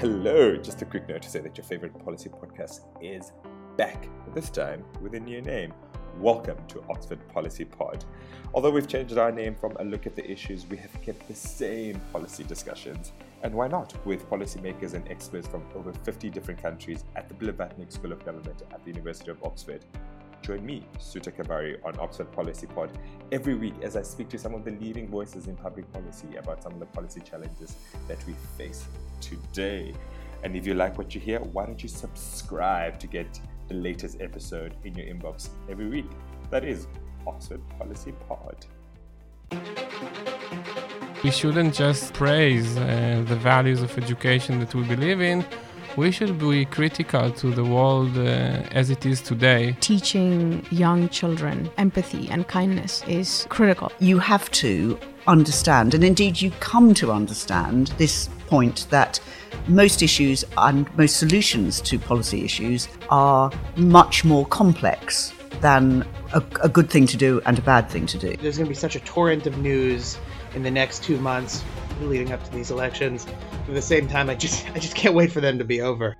Hello, just a quick note to say that your favorite policy podcast is back, this time with a new name. Welcome to Oxford Policy Pod. Although we've changed our name from a look at the issues, we have kept the same policy discussions. And why not? With policymakers and experts from over 50 different countries at the Blavatnik School of Government at the University of Oxford. Join me, Suta Kabari, on Oxford Policy Pod every week as I speak to some of the leading voices in public policy about some of the policy challenges that we face today. And if you like what you hear, why don't you subscribe to get the latest episode in your inbox every week? That is Oxford Policy Pod. We shouldn't just praise uh, the values of education that we believe in we should be critical to the world uh, as it is today. Teaching young children empathy and kindness is critical. You have to understand, and indeed you come to understand this point that most issues and most solutions to policy issues are much more complex than a, a, good thing to do and a bad thing to do. There's going to be such a torrent of news in the next two months leading up to these elections. At the same time, I just I just can't wait for them to be over.